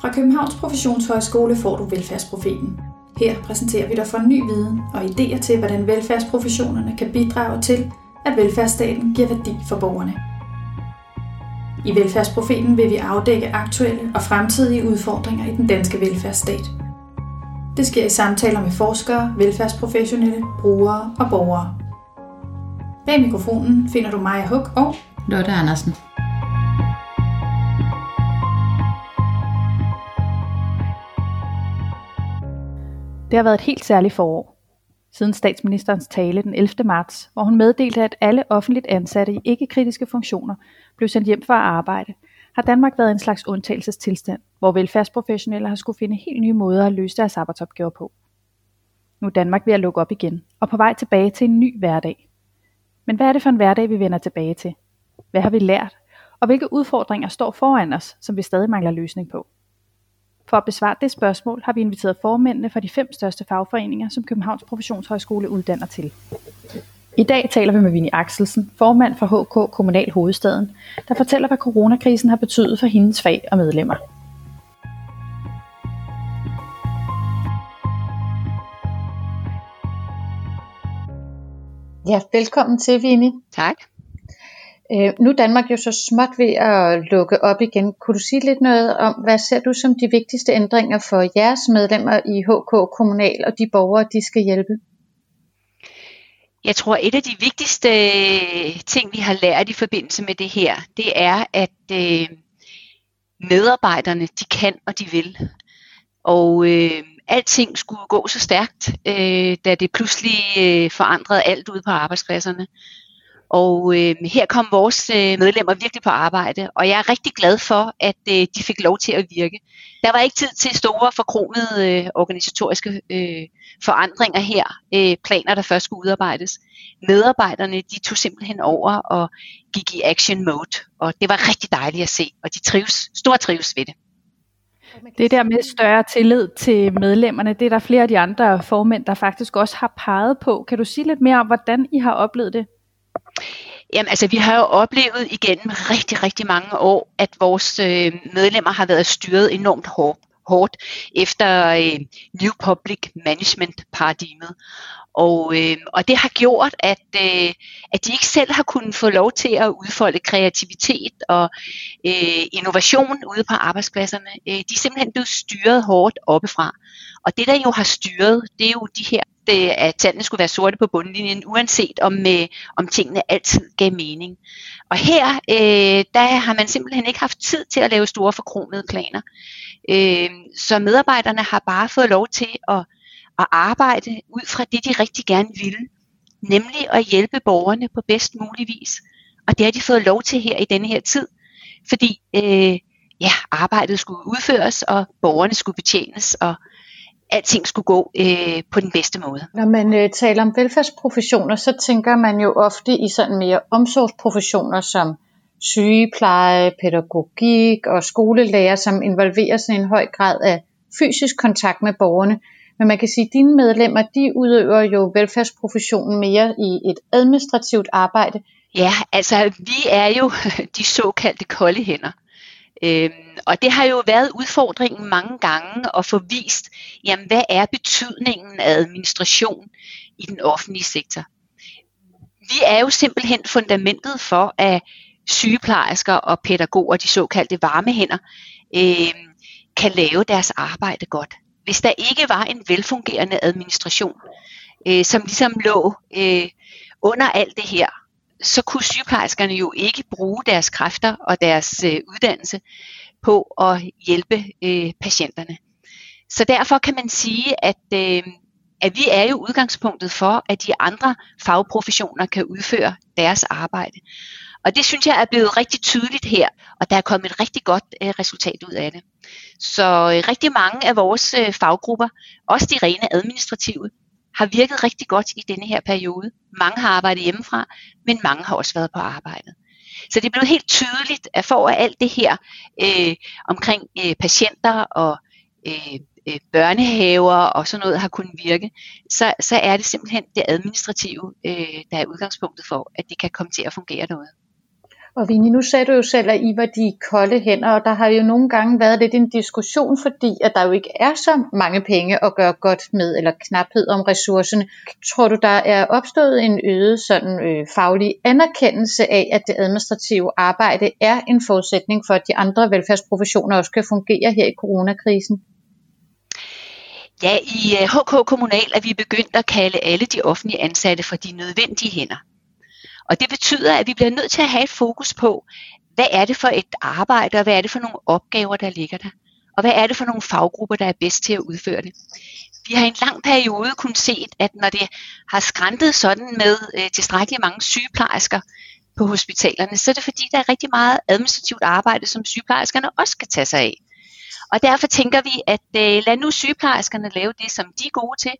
Fra Københavns Professionshøjskole får du Velfærdsprofeten. Her præsenterer vi dig for ny viden og idéer til, hvordan velfærdsprofessionerne kan bidrage til, at velfærdsstaten giver værdi for borgerne. I Velfærdsprofeten vil vi afdække aktuelle og fremtidige udfordringer i den danske velfærdsstat. Det sker i samtaler med forskere, velfærdsprofessionelle, brugere og borgere. Bag mikrofonen finder du Maja Huk og Lotte Andersen. Det har været et helt særligt forår. Siden statsministerens tale den 11. marts, hvor hun meddelte, at alle offentligt ansatte i ikke-kritiske funktioner blev sendt hjem for at arbejde, har Danmark været en slags undtagelsestilstand, hvor velfærdsprofessionelle har skulle finde helt nye måder at løse deres arbejdsopgaver på. Nu er Danmark ved at lukke op igen, og på vej tilbage til en ny hverdag. Men hvad er det for en hverdag, vi vender tilbage til? Hvad har vi lært? Og hvilke udfordringer står foran os, som vi stadig mangler løsning på? For at besvare det spørgsmål har vi inviteret formændene for de fem største fagforeninger, som Københavns Professionshøjskole uddanner til. I dag taler vi med Vinnie Axelsen, formand for HK Kommunal Hovedstaden, der fortæller, hvad coronakrisen har betydet for hendes fag og medlemmer. Ja, velkommen til, Vinnie. Tak. Øh, nu er Danmark jo så småt ved at lukke op igen. Kunne du sige lidt noget om, hvad ser du som de vigtigste ændringer for jeres medlemmer i HK Kommunal og de borgere, de skal hjælpe? Jeg tror, et af de vigtigste øh, ting, vi har lært i forbindelse med det her, det er, at øh, medarbejderne, de kan og de vil. Og øh, alting skulle gå så stærkt, øh, da det pludselig øh, forandrede alt ude på arbejdspladserne. Og øh, her kom vores øh, medlemmer virkelig på arbejde, og jeg er rigtig glad for, at øh, de fik lov til at virke. Der var ikke tid til store forkromede øh, organisatoriske øh, forandringer her, øh, planer der først skulle udarbejdes. Medarbejderne de tog simpelthen over og gik i action mode, og det var rigtig dejligt at se, og de trives, stor trives ved det. Det der med større tillid til medlemmerne, det er der flere af de andre formænd, der faktisk også har peget på. Kan du sige lidt mere om, hvordan I har oplevet det? Jamen altså, vi har jo oplevet igennem rigtig, rigtig mange år, at vores øh, medlemmer har været styret enormt hårdt hårdt efter øh, New Public Management paradigmet. Og, øh, og det har gjort, at, øh, at de ikke selv har kunnet få lov til at udfolde kreativitet og øh, innovation ude på arbejdspladserne. Øh, de er simpelthen blevet styret hårdt oppefra. Og det, der jo har styret, det er jo de her, det, at tallene skulle være sorte på bundlinjen, uanset om, øh, om tingene altid gav mening. Og her, øh, der har man simpelthen ikke haft tid til at lave store forkromede planer. Øh, så medarbejderne har bare fået lov til at, at arbejde ud fra det, de rigtig gerne ville, nemlig at hjælpe borgerne på bedst mulig vis. Og det har de fået lov til her i denne her tid, fordi øh, ja, arbejdet skulle udføres, og borgerne skulle betjenes, og alting skulle gå øh, på den bedste måde. Når man øh, taler om velfærdsprofessioner, så tænker man jo ofte i sådan mere omsorgsprofessioner som sygepleje, pædagogik og skolelærer, som involverer i en høj grad af fysisk kontakt med borgerne. Men man kan sige, at dine medlemmer, de udøver jo velfærdsprofessionen mere i et administrativt arbejde. Ja, altså vi er jo de såkaldte kolde hænder. Øhm, og det har jo været udfordringen mange gange at få vist, jamen hvad er betydningen af administration i den offentlige sektor. Vi er jo simpelthen fundamentet for, at sygeplejersker og pædagoger, de såkaldte varmehænder, øh, kan lave deres arbejde godt. Hvis der ikke var en velfungerende administration, øh, som ligesom lå øh, under alt det her, så kunne sygeplejerskerne jo ikke bruge deres kræfter og deres øh, uddannelse på at hjælpe øh, patienterne. Så derfor kan man sige, at, øh, at vi er jo udgangspunktet for, at de andre fagprofessioner kan udføre deres arbejde. Og det synes jeg er blevet rigtig tydeligt her, og der er kommet et rigtig godt øh, resultat ud af det. Så øh, rigtig mange af vores øh, faggrupper, også de rene administrative, har virket rigtig godt i denne her periode. Mange har arbejdet hjemmefra, men mange har også været på arbejdet. Så det er blevet helt tydeligt, at for at alt det her øh, omkring øh, patienter og øh, øh, børnehaver og sådan noget har kunnet virke, så, så er det simpelthen det administrative, øh, der er udgangspunktet for, at det kan komme til at fungere derude. Og Vini, nu sagde du jo selv, at I var de kolde hænder, og der har jo nogle gange været lidt en diskussion, fordi at der jo ikke er så mange penge at gøre godt med, eller knaphed om ressourcerne. Tror du, der er opstået en øget sådan, øh, faglig anerkendelse af, at det administrative arbejde er en forudsætning for, at de andre velfærdsprofessioner også kan fungere her i coronakrisen? Ja, i øh, HK Kommunal er vi begyndt at kalde alle de offentlige ansatte for de nødvendige hænder. Og det betyder, at vi bliver nødt til at have et fokus på, hvad er det for et arbejde, og hvad er det for nogle opgaver, der ligger der? Og hvad er det for nogle faggrupper, der er bedst til at udføre det? Vi har i en lang periode kun set, at når det har skræntet sådan med øh, tilstrækkeligt mange sygeplejersker på hospitalerne, så er det fordi, der er rigtig meget administrativt arbejde, som sygeplejerskerne også skal tage sig af. Og derfor tænker vi, at øh, lad nu sygeplejerskerne lave det, som de er gode til,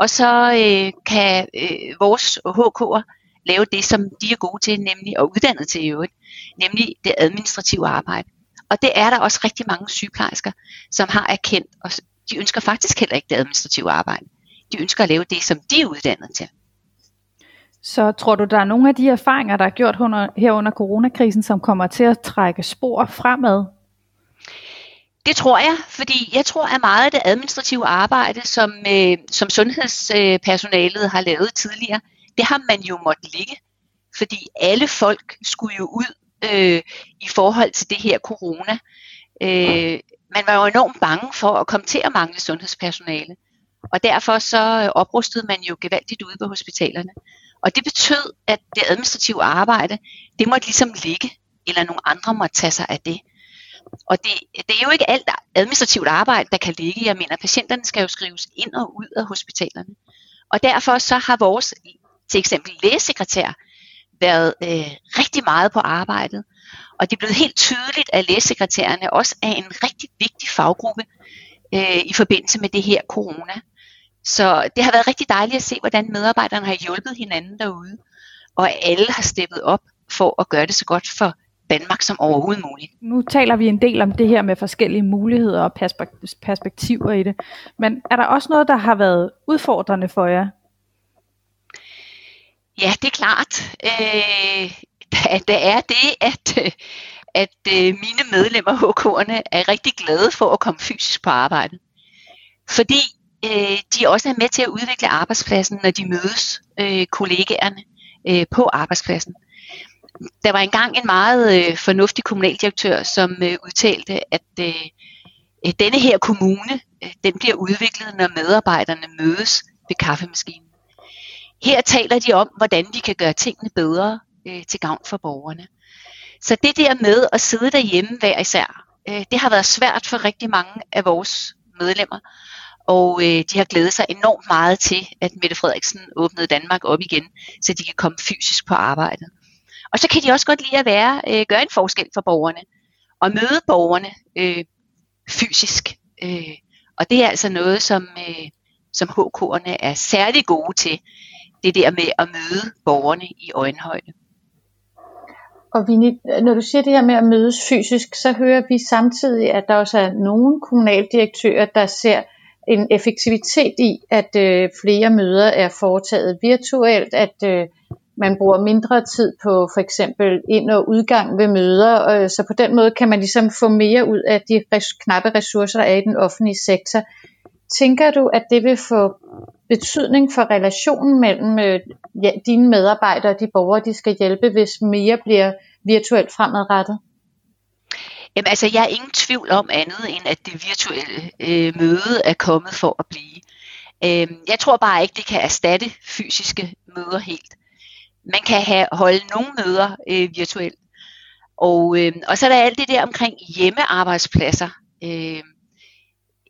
og så øh, kan øh, vores HK'er lave det, som de er gode til, nemlig og uddannet til i øvrigt, nemlig det administrative arbejde. Og det er der også rigtig mange sygeplejersker, som har erkendt, og de ønsker faktisk heller ikke det administrative arbejde. De ønsker at lave det, som de er uddannet til. Så tror du, der er nogle af de erfaringer, der er gjort her under coronakrisen, som kommer til at trække spor fremad? Det tror jeg, fordi jeg tror, at meget af det administrative arbejde, som, øh, som sundhedspersonalet har lavet tidligere, det har man jo måttet ligge, fordi alle folk skulle jo ud øh, i forhold til det her corona. Øh, man var jo enormt bange for at komme til at mangle sundhedspersonale, og derfor så øh, oprustede man jo gevaldigt ude på hospitalerne. Og det betød, at det administrative arbejde, det måtte ligesom ligge, eller nogle andre måtte tage sig af det. Og det, det er jo ikke alt administrativt arbejde, der kan ligge. Jeg mener, patienterne skal jo skrives ind og ud af hospitalerne. Og derfor så har vores til eksempel lægesekretær været øh, rigtig meget på arbejdet. Og det er blevet helt tydeligt, at lægesekretærerne også er en rigtig vigtig faggruppe øh, i forbindelse med det her corona. Så det har været rigtig dejligt at se, hvordan medarbejderne har hjulpet hinanden derude, og alle har steppet op for at gøre det så godt for Danmark som overhovedet muligt. Nu taler vi en del om det her med forskellige muligheder og perspektiver i det, men er der også noget, der har været udfordrende for jer Ja, det er klart. Øh, der er det, at, at øh, mine medlemmer, HK'erne, er rigtig glade for at komme fysisk på arbejde. Fordi øh, de også er med til at udvikle arbejdspladsen, når de mødes øh, kollegaerne øh, på arbejdspladsen. Der var engang en meget øh, fornuftig kommunaldirektør, som øh, udtalte, at øh, denne her kommune, øh, den bliver udviklet, når medarbejderne mødes ved kaffemaskinen. Her taler de om, hvordan vi kan gøre tingene bedre øh, til gavn for borgerne. Så det der med at sidde derhjemme hver især, øh, det har været svært for rigtig mange af vores medlemmer. Og øh, de har glædet sig enormt meget til, at Mette Frederiksen åbnede Danmark op igen, så de kan komme fysisk på arbejde. Og så kan de også godt lide at være, øh, gøre en forskel for borgerne, og møde borgerne øh, fysisk. Øh, og det er altså noget, som, øh, som HK'erne er særlig gode til det der med at møde borgerne i øjenhøjde. Og Vinnie, når du siger det her med at mødes fysisk, så hører vi samtidig, at der også er nogle kommunaldirektører, der ser en effektivitet i, at øh, flere møder er foretaget virtuelt, at øh, man bruger mindre tid på for eksempel ind- og udgang ved møder, øh, så på den måde kan man ligesom få mere ud af de res- knappe ressourcer, der er i den offentlige sektor. Tænker du, at det vil få betydning for relationen mellem øh, ja, dine medarbejdere og de borgere, de skal hjælpe, hvis mere bliver virtuelt fremadrettet? Jamen altså, jeg er ingen tvivl om andet, end at det virtuelle øh, møde er kommet for at blive. Øh, jeg tror bare ikke, det kan erstatte fysiske møder helt. Man kan have, holde nogle møder øh, virtuelt. Og, øh, og så er der alt det der omkring hjemmearbejdspladser. Øh,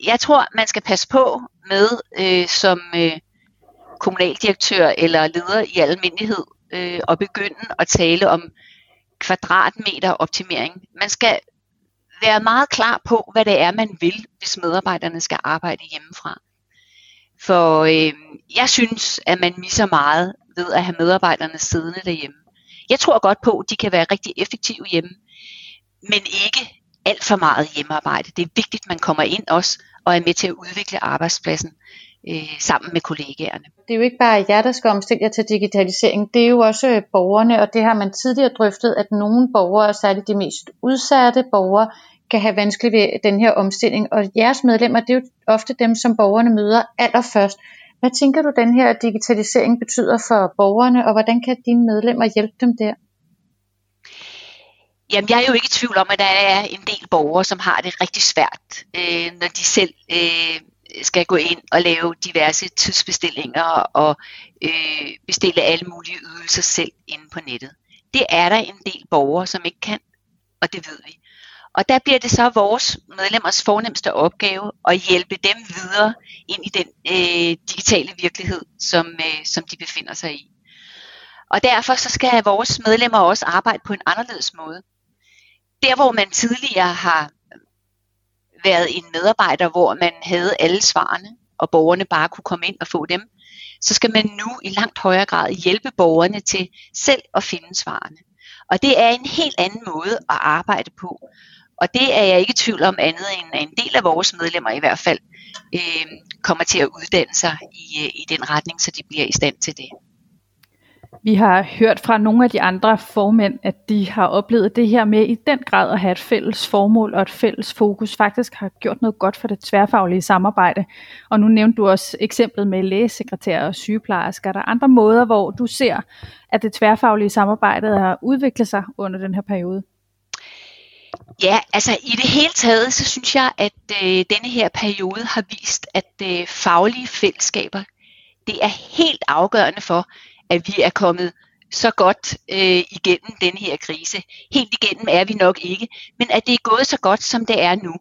jeg tror, man skal passe på med øh, som øh, kommunaldirektør eller leder i almindelighed øh, at begynde at tale om kvadratmeter optimering. Man skal være meget klar på, hvad det er, man vil, hvis medarbejderne skal arbejde hjemmefra. For øh, jeg synes, at man misser meget ved at have medarbejderne siddende derhjemme. Jeg tror godt på, at de kan være rigtig effektive hjemme, men ikke alt for meget hjemmearbejde. Det er vigtigt, at man kommer ind også og er med til at udvikle arbejdspladsen øh, sammen med kollegaerne. Det er jo ikke bare jer, der skal omstille jer til digitalisering, det er jo også øh, borgerne, og det har man tidligere drøftet, at nogle borgere, særligt de mest udsatte borgere, kan have vanskeligt ved den her omstilling, og jeres medlemmer, det er jo ofte dem, som borgerne møder allerførst. Hvad tænker du, den her digitalisering betyder for borgerne, og hvordan kan dine medlemmer hjælpe dem der? Jamen, jeg er jo ikke i tvivl om, at der er en del borgere, som har det rigtig svært, øh, når de selv øh, skal gå ind og lave diverse tidsbestillinger og øh, bestille alle mulige ydelser selv inde på nettet. Det er der en del borgere, som ikke kan, og det ved vi. Og der bliver det så vores medlemmers fornemmeste opgave at hjælpe dem videre ind i den øh, digitale virkelighed, som, øh, som de befinder sig i. Og derfor så skal vores medlemmer også arbejde på en anderledes måde. Der hvor man tidligere har været en medarbejder, hvor man havde alle svarene, og borgerne bare kunne komme ind og få dem, så skal man nu i langt højere grad hjælpe borgerne til selv at finde svarene. Og det er en helt anden måde at arbejde på. Og det er jeg ikke i tvivl om andet end at en del af vores medlemmer i hvert fald øh, kommer til at uddanne sig i, øh, i den retning, så de bliver i stand til det. Vi har hørt fra nogle af de andre formænd, at de har oplevet det her med i den grad at have et fælles formål og et fælles fokus faktisk har gjort noget godt for det tværfaglige samarbejde. Og nu nævnte du også eksemplet med lægesekretærer og sygeplejersker. Er der andre måder, hvor du ser, at det tværfaglige samarbejde har udviklet sig under den her periode? Ja, altså i det hele taget, så synes jeg, at øh, denne her periode har vist, at øh, faglige fællesskaber, det er helt afgørende for, at vi er kommet så godt øh, igennem den her krise. Helt igennem er vi nok ikke, men at det er gået så godt, som det er nu.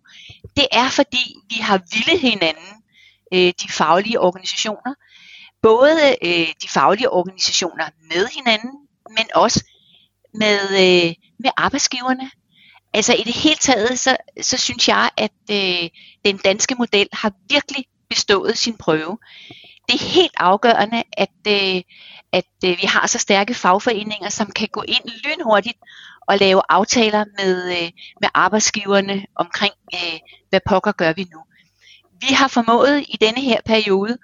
Det er fordi, vi har ville hinanden, øh, de faglige organisationer, både øh, de faglige organisationer med hinanden, men også med, øh, med arbejdsgiverne. Altså i det hele taget, så, så synes jeg, at øh, den danske model har virkelig bestået sin prøve. Det er helt afgørende, at, øh, at øh, vi har så stærke fagforeninger, som kan gå ind lynhurtigt og lave aftaler med, øh, med arbejdsgiverne omkring, øh, hvad pokker gør vi nu. Vi har formået i denne her periode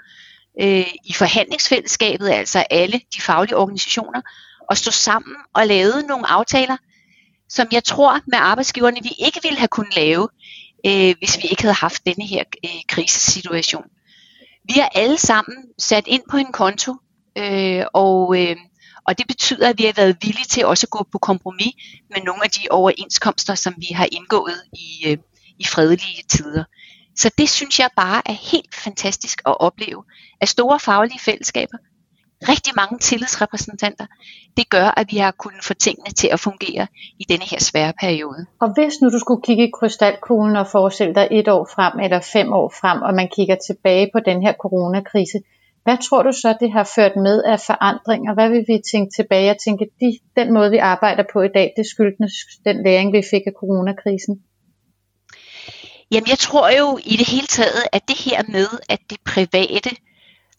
øh, i forhandlingsfællesskabet, altså alle de faglige organisationer, at stå sammen og lave nogle aftaler, som jeg tror med arbejdsgiverne, vi ikke ville have kunnet lave, øh, hvis vi ikke havde haft denne her øh, krisesituation. Vi er alle sammen sat ind på en konto, øh, og, øh, og det betyder, at vi har været villige til også at gå på kompromis med nogle af de overenskomster, som vi har indgået i, øh, i fredelige tider. Så det synes jeg bare er helt fantastisk at opleve, at store faglige fællesskaber rigtig mange tillidsrepræsentanter. Det gør, at vi har kunnet få tingene til at fungere i denne her svære periode. Og hvis nu du skulle kigge i krystalkuglen og forestille dig et år frem eller fem år frem, og man kigger tilbage på den her coronakrise, hvad tror du så, det har ført med af forandringer? Hvad vil vi tænke tilbage og tænke, de, den måde vi arbejder på i dag, det skyldes den læring, vi fik af coronakrisen? Jamen jeg tror jo i det hele taget, at det her med, at det private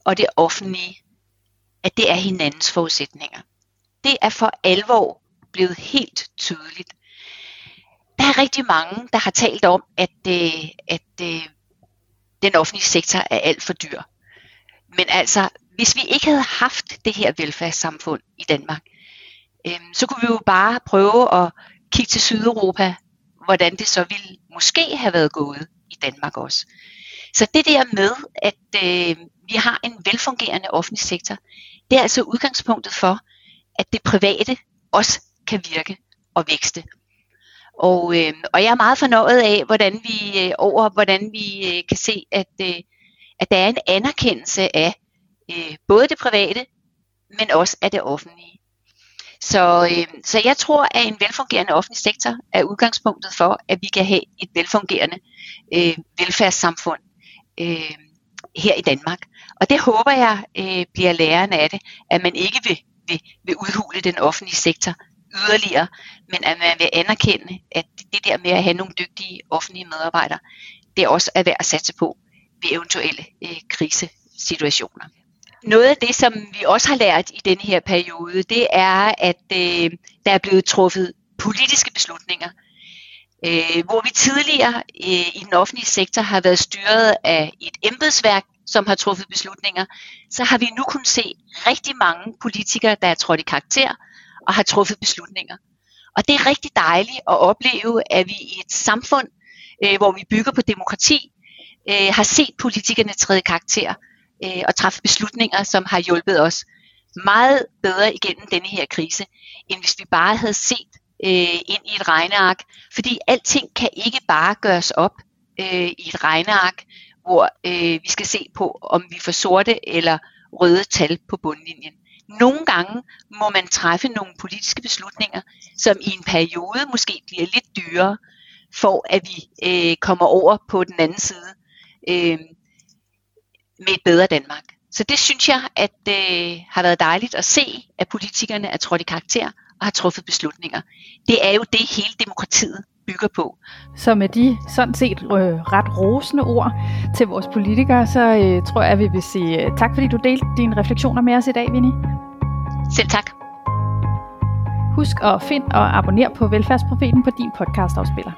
og det offentlige at det er hinandens forudsætninger. Det er for alvor blevet helt tydeligt. Der er rigtig mange, der har talt om, at, øh, at øh, den offentlige sektor er alt for dyr. Men altså, hvis vi ikke havde haft det her velfærdssamfund i Danmark, øh, så kunne vi jo bare prøve at kigge til Sydeuropa, hvordan det så ville måske have været gået i Danmark også. Så det der med, at øh, vi har en velfungerende offentlig sektor, det er altså udgangspunktet for, at det private også kan virke og vækste. Og, øh, og jeg er meget fornøjet af, hvordan vi øh, over, hvordan vi øh, kan se, at, øh, at der er en anerkendelse af øh, både det private, men også af det offentlige. Så, øh, så jeg tror, at en velfungerende offentlig sektor er udgangspunktet for, at vi kan have et velfungerende øh, velfærdssamfund øh, her i Danmark. Og det håber jeg øh, bliver lærende af det, at man ikke vil, vil, vil udhule den offentlige sektor yderligere, men at man vil anerkende, at det der med at have nogle dygtige offentlige medarbejdere, det også er værd at satse på ved eventuelle øh, krisesituationer. Noget af det, som vi også har lært i denne her periode, det er, at øh, der er blevet truffet politiske beslutninger, øh, hvor vi tidligere øh, i den offentlige sektor har været styret af et embedsværk, som har truffet beslutninger, så har vi nu kun se rigtig mange politikere, der er trådt i karakter og har truffet beslutninger. Og det er rigtig dejligt at opleve, at vi i et samfund, øh, hvor vi bygger på demokrati, øh, har set politikerne træde karakter øh, og træffe beslutninger, som har hjulpet os meget bedre igennem denne her krise, end hvis vi bare havde set øh, ind i et regneark. Fordi alting kan ikke bare gøres op øh, i et regneark, hvor øh, vi skal se på, om vi får sorte eller røde tal på bundlinjen. Nogle gange må man træffe nogle politiske beslutninger, som i en periode måske bliver lidt dyrere, for at vi øh, kommer over på den anden side øh, med et bedre Danmark. Så det synes jeg, at det øh, har været dejligt at se, at politikerne er trådt i karakter og har truffet beslutninger. Det er jo det, hele demokratiet bygger på. Så med de sådan set øh, ret rosende ord til vores politikere, så øh, tror jeg, at vi vil sige øh, tak, fordi du delte dine refleksioner med os i dag, Vinnie. Selv tak. Husk at finde og abonnere på Velfærdsprofeten på din podcastafspiller.